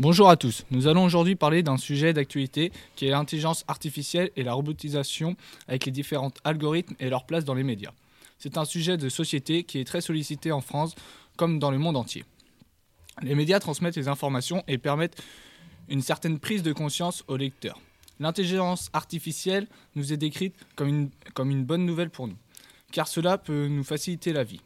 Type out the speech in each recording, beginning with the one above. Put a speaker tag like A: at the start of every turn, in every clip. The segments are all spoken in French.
A: Bonjour à tous. Nous allons aujourd'hui parler d'un sujet d'actualité qui est l'intelligence artificielle et la robotisation avec les différents algorithmes et leur place dans les médias. C'est un sujet de société qui est très sollicité en France comme dans le monde entier. Les médias transmettent les informations et permettent une certaine prise de conscience aux lecteurs. L'intelligence artificielle nous est décrite comme une, comme une bonne nouvelle pour nous, car cela peut nous faciliter la vie.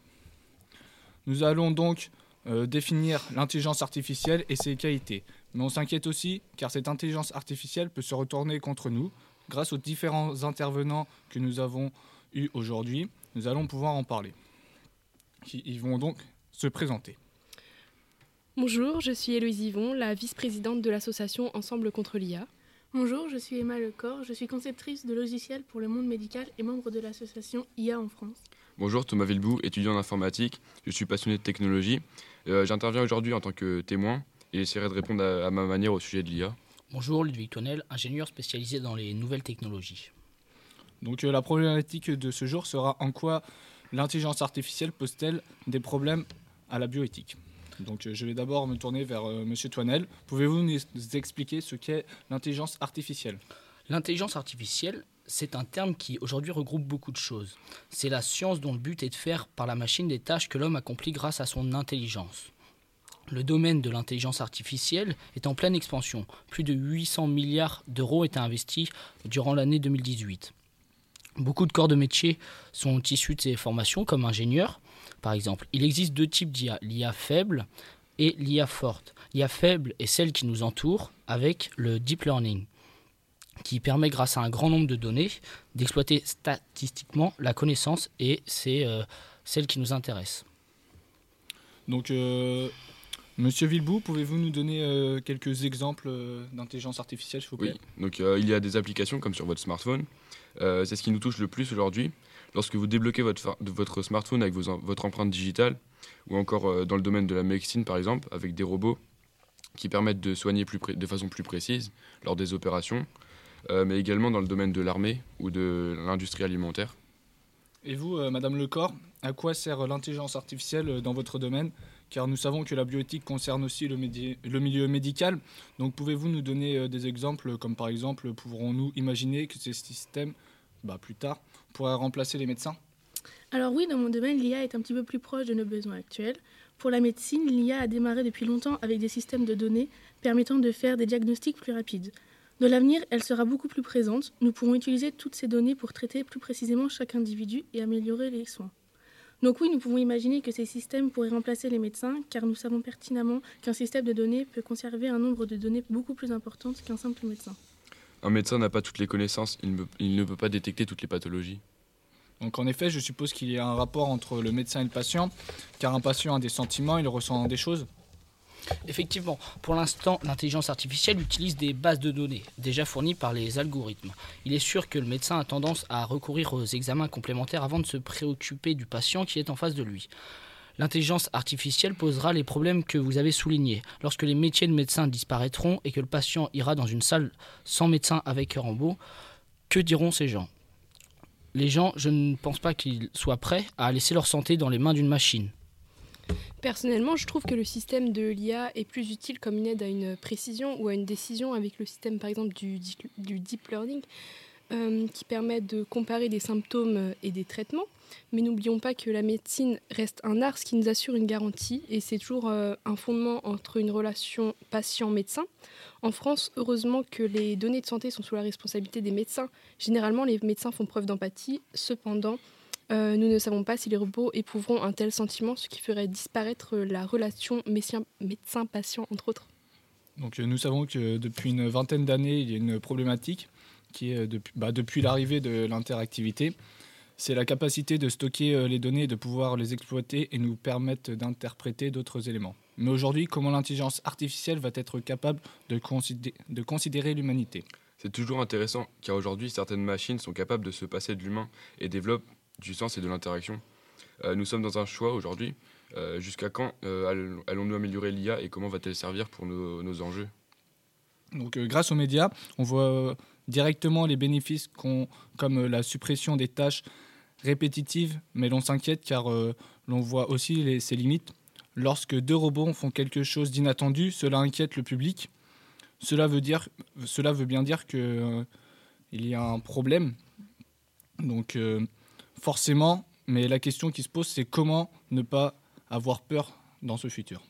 A: Nous allons donc euh, définir l'intelligence artificielle et ses qualités. Mais on s'inquiète aussi car cette intelligence artificielle peut se retourner contre nous. Grâce aux différents intervenants que nous avons eus aujourd'hui, nous allons pouvoir en parler. Ils vont donc se présenter.
B: Bonjour, je suis Héloïse Yvon, la vice-présidente de l'association Ensemble contre l'IA.
C: Bonjour, je suis Emma Lecor, je suis conceptrice de logiciels pour le monde médical et membre de l'association IA en France.
D: Bonjour, Thomas Villebou, étudiant en informatique. Je suis passionné de technologie. Euh, j'interviens aujourd'hui en tant que témoin et j'essaierai de répondre à, ma manière au sujet de l'IA.
E: Bonjour, Ludwig Tonnel, ingénieur spécialisé dans les nouvelles technologies.
A: Donc euh, la problématique de ce jour sera en quoi l'intelligence artificielle pose-t-elle des problèmes à la bioéthique? Donc euh, je vais d'abord me tourner vers Monsieur Toinel. Pouvez-vous nous expliquer ce qu'est l'intelligence artificielle?
E: L'intelligence artificielle, c'est un terme qui aujourd'hui regroupe beaucoup de choses. C'est la science dont le but est de faire par la machine des tâches que l'homme accomplit grâce à son intelligence. Le domaine de l'intelligence artificielle est en pleine expansion. Plus de 800 milliards d'euros étaient investis durant l'année 2018. Beaucoup de corps de métier sont issus de ces formations, comme ingénieur, par exemple. Il existe deux types d'IA, l'IA faible et l'IA forte. L'IA faible est celle qui nous entoure avec le deep learning qui permet grâce à un grand nombre de données d'exploiter statistiquement la connaissance et c'est euh, celle qui nous intéresse.
A: Donc, euh, Monsieur Villebou, pouvez-vous nous donner euh, quelques exemples d'intelligence artificielle, s'il vous plaît?
D: Oui, donc il y a des applications comme sur votre smartphone. c'est ce qui nous touche le plus aujourd'hui. Lorsque vous débloquez votre, votre smartphone avec votre empreinte digitale, ou encore dans le domaine de la médecine par exemple, avec des robots qui permettent de soigner plus de façon plus précise lors des opérations, euh, mais également dans le domaine de l'armée ou de l'industrie alimentaire.
A: Et vous, euh, Madame Lecor, à quoi sert l'intelligence artificielle euh, dans votre domaine? Car nous savons que la bioéthique concerne aussi le, le milieu médical. Donc pouvez-vous nous donner des exemples, comme par exemple, pourrons-nous imaginer que ces systèmes, bah, plus tard, pourraient remplacer les médecins?
C: Alors oui, dans mon domaine, l'IA est un petit peu plus proche de nos besoins actuels. Pour la médecine, l'IA a démarré depuis longtemps avec des systèmes de données permettant de faire des diagnostics plus rapides. Dans l'avenir, elle sera beaucoup plus présente. Nous pourrons utiliser toutes ces données pour traiter plus précisément chaque individu et améliorer les soins. Donc oui, nous pouvons imaginer que ces systèmes pourraient remplacer les médecins, car nous savons pertinemment qu'un système de données peut conserver un nombre de données beaucoup plus importante qu'un simple médecin.
D: Un médecin n'a pas toutes les connaissances, il, ne peut pas détecter toutes les pathologies.
A: Donc en effet, je suppose qu'il y a un rapport entre le médecin et le patient, car un patient a des sentiments, il ressent des choses.
E: Effectivement, pour l'instant, l'intelligence artificielle utilise des bases de données déjà fournies par les algorithmes. Il est sûr que le médecin a tendance à recourir aux examens complémentaires avant de se préoccuper du patient qui est en face de lui. L'intelligence artificielle posera les problèmes que vous avez soulignés. Lorsque les métiers de médecin disparaîtront et que le patient ira dans une salle sans médecin avec robot, que diront ces gens? Les gens, je ne pense pas qu'ils soient prêts à laisser leur santé dans les mains d'une machine.
B: Personnellement, je trouve que le système de l'IA est plus utile comme une aide à une précision ou à une décision avec le système, par exemple, du, deep learning, euh, qui permet de comparer des symptômes et des traitements. Mais n'oublions pas que la médecine reste un art, ce qui nous assure une garantie, et c'est toujours euh, un fondement entre une relation patient-médecin. En France, heureusement que les données de santé sont sous la responsabilité des médecins. Généralement, les médecins font preuve d'empathie. Cependant, euh, nous ne savons pas si les robots éprouveront un tel sentiment, ce qui ferait disparaître la relation médecin-patient, entre autres.
A: Donc, euh, nous savons que depuis une vingtaine d'années, il y a une problématique qui est depuis, bah, depuis l'arrivée de l'interactivité. C'est la capacité de stocker euh, les données, de pouvoir les exploiter et nous permettre d'interpréter d'autres éléments. Mais aujourd'hui, comment l'intelligence artificielle va être capable de, de considérer l'humanité?
D: C'est toujours intéressant, car aujourd'hui, certaines machines sont capables de se passer de l'humain et développent du sens et de l'interaction. Euh, nous sommes dans un choix aujourd'hui. Euh, jusqu'à quand euh, allons-nous améliorer l'IA et comment va-t-elle servir pour nos, enjeux?
A: Donc, grâce aux médias, on voit directement les bénéfices comme la suppression des tâches répétitives, mais l'on s'inquiète car l'on voit aussi ses limites. lorsque deux robots font quelque chose d'inattendu, cela inquiète le public. Cela veut, dire, cela veut bien dire qu'il euh, y a un problème. Donc forcément, mais la question qui se pose, c'est comment ne pas avoir peur dans ce futur.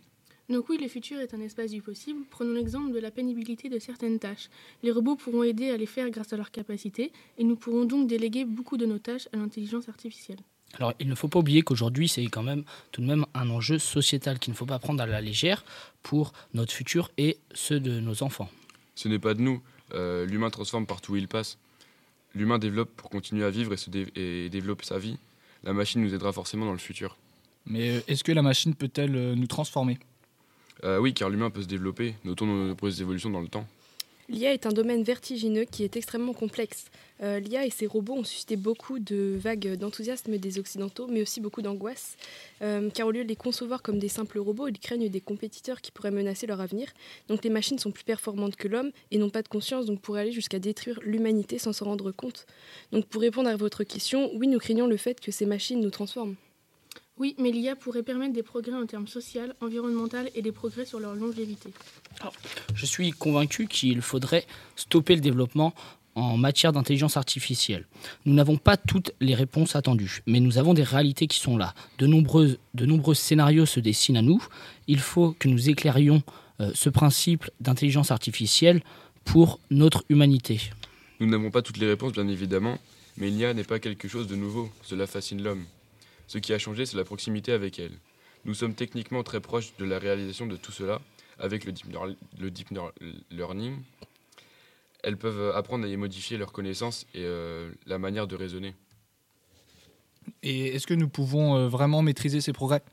C: Donc oui, le futur est un espace du possible. Prenons l'exemple de la pénibilité de certaines tâches. Les robots pourront aider à les faire grâce à leur capacité, et nous pourrons donc déléguer beaucoup de nos tâches à l'intelligence artificielle.
E: Alors, il ne faut pas oublier qu'aujourd'hui, c'est quand même tout de même un enjeu sociétal qu'il ne faut pas prendre à la légère pour notre futur et ceux de nos enfants.
D: Ce n'est pas de nous. Euh, L'humain transforme partout où il passe. L'humain développe pour continuer à vivre et, se dé- et développer sa vie. La machine nous aidera forcément dans le futur.
A: Mais euh, est-ce que la machine peut-elle euh, nous transformer?
D: Euh, oui, car l'humain peut se développer. Notons nos nombreuses évolutions dans le temps.
B: L'IA est un domaine vertigineux qui est extrêmement complexe. Euh, L'IA et ses robots ont suscité beaucoup de vagues d'enthousiasme des Occidentaux, mais aussi beaucoup d'angoisse, euh, car au lieu de les concevoir comme des simples robots, ils craignent des compétiteurs qui pourraient menacer leur avenir. Donc les machines sont plus performantes que l'homme et n'ont pas de conscience, donc pourraient aller jusqu'à détruire l'humanité sans s'en rendre compte. Donc pour répondre à votre question, oui, nous craignons le fait que ces machines nous transforment.
C: Oui, mais l'IA pourrait permettre des progrès en termes social, environnemental et des progrès sur leur longévité.
E: Je suis convaincu qu'il faudrait stopper le développement en matière d'intelligence artificielle. Nous n'avons pas toutes les réponses attendues, mais nous avons des réalités qui sont là. De nombreux, de nombreux scénarios se dessinent à nous. Il faut que nous éclairions euh, ce principe d'intelligence artificielle pour notre humanité.
D: Nous n'avons pas toutes les réponses, bien évidemment, mais l'IA n'est pas quelque chose de nouveau. Cela fascine l'homme. Ce qui a changé, c'est la proximité avec elle. Nous sommes techniquement très proches de la réalisation de tout cela avec le deep, lear- le deep lear- learning. Elles peuvent apprendre à y modifier leurs connaissances et euh, la manière de raisonner.
A: Et est-ce que nous pouvons euh, vraiment maîtriser ces progrès?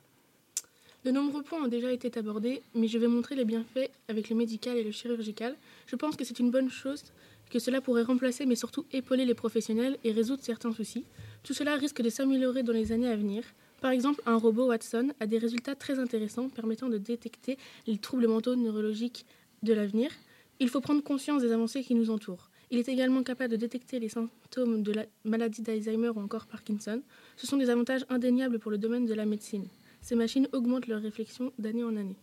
C: De nombreux points ont déjà été abordés, mais je vais montrer les bienfaits avec le médical et le chirurgical. Je pense que c'est une bonne chose, que cela pourrait remplacer, mais surtout épauler les professionnels et résoudre certains soucis. Tout cela risque de s'améliorer dans les années à venir. Par exemple, un robot Watson a des résultats très intéressants permettant de détecter les troubles mentaux neurologiques de l'avenir. Il faut prendre conscience des avancées qui nous entourent. Il est également capable de détecter les symptômes de la maladie d'Alzheimer ou encore Parkinson. Ce sont des avantages indéniables pour le domaine de la médecine. Ces machines augmentent leur réflexion d'année en année.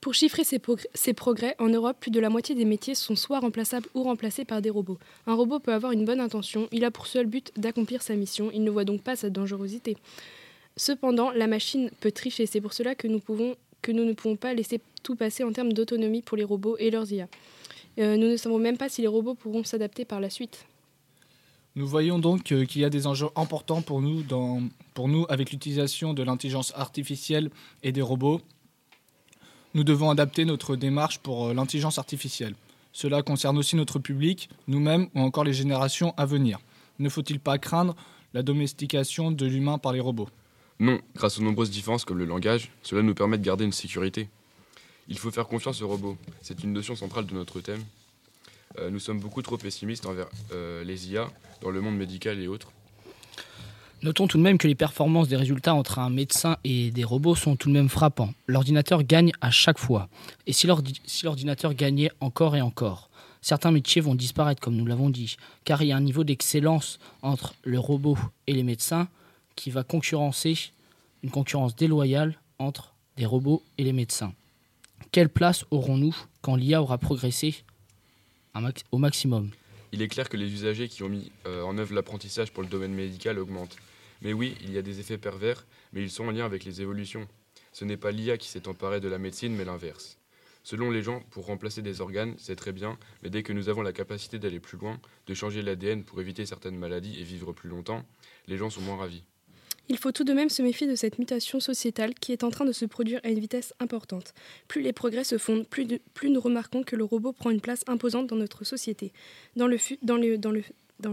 B: Pour chiffrer ces, progr- ces progrès, en Europe, plus de la moitié des métiers sont soit remplaçables ou remplacés par des robots. Un robot peut avoir une bonne intention, il a pour seul but d'accomplir sa mission, il ne voit donc pas sa dangerosité. Cependant, la machine peut tricher, c'est pour cela que nous, pouvons, que nous ne pouvons pas laisser tout passer en termes d'autonomie pour les robots et leurs IA. Euh, nous ne savons même pas si les robots pourront s'adapter par la suite.
A: Nous voyons donc euh, qu'il y a des enjeux importants pour nous, nous avec l'utilisation de l'intelligence artificielle et des robots. Nous devons adapter notre démarche pour euh, l'intelligence artificielle. Cela concerne aussi notre public, nous-mêmes ou encore les générations à venir. Ne faut-il pas craindre la domestication de l'humain par les robots?
D: Non, grâce aux nombreuses différences comme le langage, cela nous permet de garder une sécurité. Il faut faire confiance aux robots. C'est une notion centrale de notre thème. Euh, nous sommes beaucoup trop pessimistes envers euh, les IA dans le monde médical et autres.
E: Notons tout de même que les performances des résultats entre un médecin et des robots sont tout de même frappants. L'ordinateur gagne à chaque fois. Et si l'ordi- si l'ordinateur gagnait encore et encore Certains métiers vont disparaître, comme nous l'avons dit, car il y a un niveau d'excellence entre le robot et les médecins qui va concurrencer une concurrence déloyale entre des robots et les médecins. Quelle place aurons-nous quand l'IA aura progressé au maximum
D: Il est clair que les usagers qui ont mis euh, en œuvre l'apprentissage pour le domaine médical augmentent. Mais oui, il y a des effets pervers, mais ils sont en lien avec les évolutions. Ce n'est pas l'IA qui s'est emparée de la médecine, mais l'inverse. Selon les gens, pour remplacer des organes, c'est très bien, mais dès que nous avons la capacité d'aller plus loin, de changer l'ADN pour éviter certaines maladies et vivre plus longtemps, les gens sont moins ravis.
B: Il faut tout de même se méfier de cette mutation sociétale qui est en train de se produire à une vitesse importante. Plus les progrès se font, plus, nous remarquons que le robot prend une place imposante dans notre société. Dans le,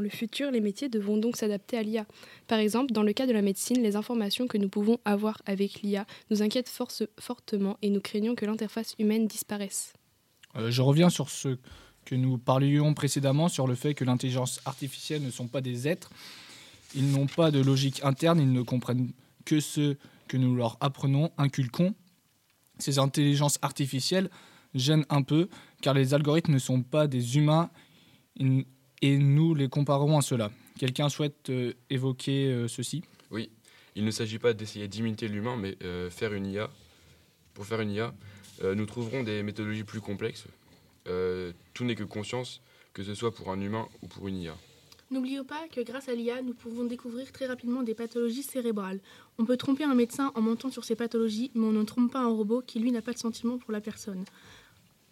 B: futur, les métiers devront donc s'adapter à l'IA. Par exemple, dans le cas de la médecine, les informations que nous pouvons avoir avec l'IA nous inquiètent fortement et nous craignons que l'interface humaine disparaisse.
A: Euh, Je reviens sur ce que nous parlions précédemment, sur le fait que l'intelligence artificielle ne sont pas des êtres. Ils n'ont pas de logique interne, ils ne comprennent que ce que nous leur apprenons, inculquons. Ces intelligences artificielles gênent un peu, car les algorithmes ne sont pas des humains et nous les comparons à cela. Quelqu'un souhaite euh, évoquer euh, ceci?
D: Il ne s'agit pas d'essayer d'imiter l'humain, mais euh, faire une IA pour faire une IA, nous trouverons des méthodologies plus complexes. Tout n'est que conscience, que ce soit pour un humain ou pour une IA.
C: N'oublions pas que grâce à l'IA, nous pouvons découvrir très rapidement des pathologies cérébrales. On peut tromper un médecin en montant sur ces pathologies, mais on ne trompe pas un robot qui, lui, n'a pas de sentiment pour la personne.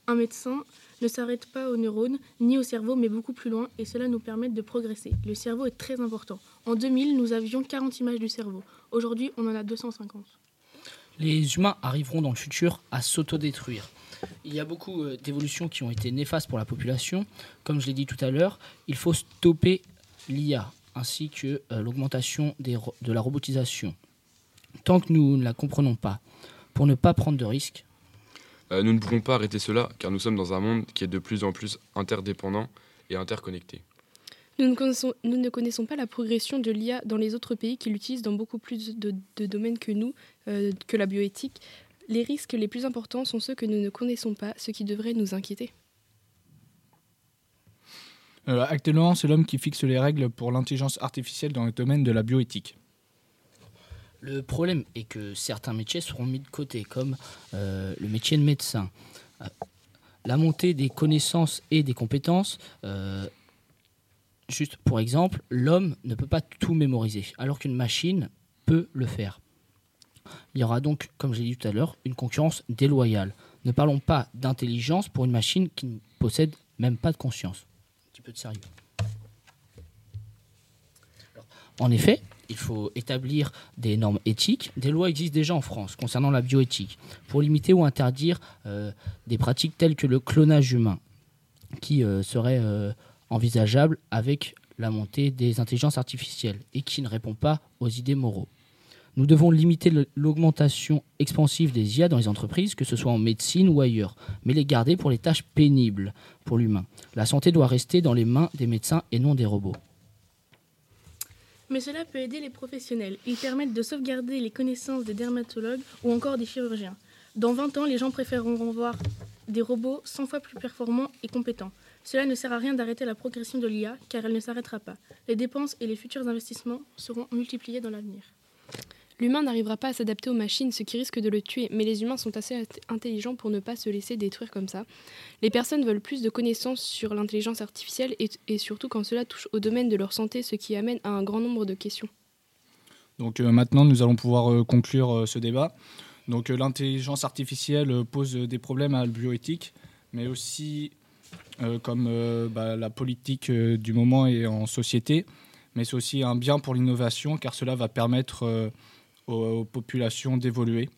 C: Un médecin ne s'arrête pas aux neurones ni au cerveau, mais beaucoup plus loin, et cela nous permet de progresser. Le cerveau est très important. En 2000, nous avions 40 images du cerveau. Aujourd'hui, on en a 250.
E: Les humains arriveront dans le futur à s'autodétruire. Il y a beaucoup euh, d'évolutions qui ont été néfastes pour la population. Comme je l'ai dit tout à l'heure, il faut stopper l'IA ainsi que euh, l'augmentation de la robotisation. Tant que nous ne la comprenons pas, pour ne pas prendre de risques,
D: Euh, nous ne pourrons pas arrêter cela, car nous sommes dans un monde qui est de plus en plus interdépendant et interconnecté.
B: Nous ne, connaissons, nous ne connaissons pas la progression de l'IA dans les autres pays qui l'utilisent dans beaucoup plus de, de domaines que nous, euh, que la bioéthique. Les risques les plus importants sont ceux que nous ne connaissons pas, ce qui devrait nous inquiéter.
A: Euh, actuellement, c'est l'homme qui fixe les règles pour l'intelligence artificielle dans le domaine de la bioéthique.
E: Le problème est que certains métiers seront mis de côté, comme euh, le métier de médecin. Euh, la montée des connaissances et des compétences, euh, juste pour exemple, l'homme ne peut pas tout mémoriser, alors qu'une machine peut le faire. Il y aura donc, comme j'ai dit tout à l'heure, une concurrence déloyale. Ne parlons pas d'intelligence pour une machine qui ne possède même pas de conscience. Un petit peu de sérieux. En effet, il faut établir des normes éthiques. Des lois existent déjà en France concernant la bioéthique pour limiter ou interdire euh, des pratiques telles que le clonage humain, qui euh, serait euh, envisageable avec la montée des intelligences artificielles et qui ne répond pas aux idées moraux. Nous devons limiter l'augmentation expansive des IA dans les entreprises, que ce soit en médecine ou ailleurs, mais les garder pour les tâches pénibles pour l'humain. La santé doit rester dans les mains des médecins et non des robots.
C: Mais cela peut aider les professionnels. Ils permettent de sauvegarder les connaissances des dermatologues ou encore des chirurgiens. Dans 20 ans, les gens préféreront voir des robots 100 fois plus performants et compétents. Cela ne sert à rien d'arrêter la progression de l'IA car elle ne s'arrêtera pas. Les dépenses et les futurs investissements seront multipliés dans l'avenir.
B: L'humain n'arrivera pas à s'adapter aux machines, ce qui risque de le tuer, mais les humains sont assez int- intelligents pour ne pas se laisser détruire comme ça. Les personnes veulent plus de connaissances sur l'intelligence artificielle et, surtout quand cela touche au domaine de leur santé, ce qui amène à un grand nombre de questions.
A: Donc euh, maintenant, nous allons pouvoir euh, conclure euh, ce débat. Donc l'intelligence artificielle pose des problèmes à la bioéthique, mais aussi comme bah, la politique du moment et en société. Mais c'est aussi un bien pour l'innovation, car cela va permettre aux, populations d'évoluer.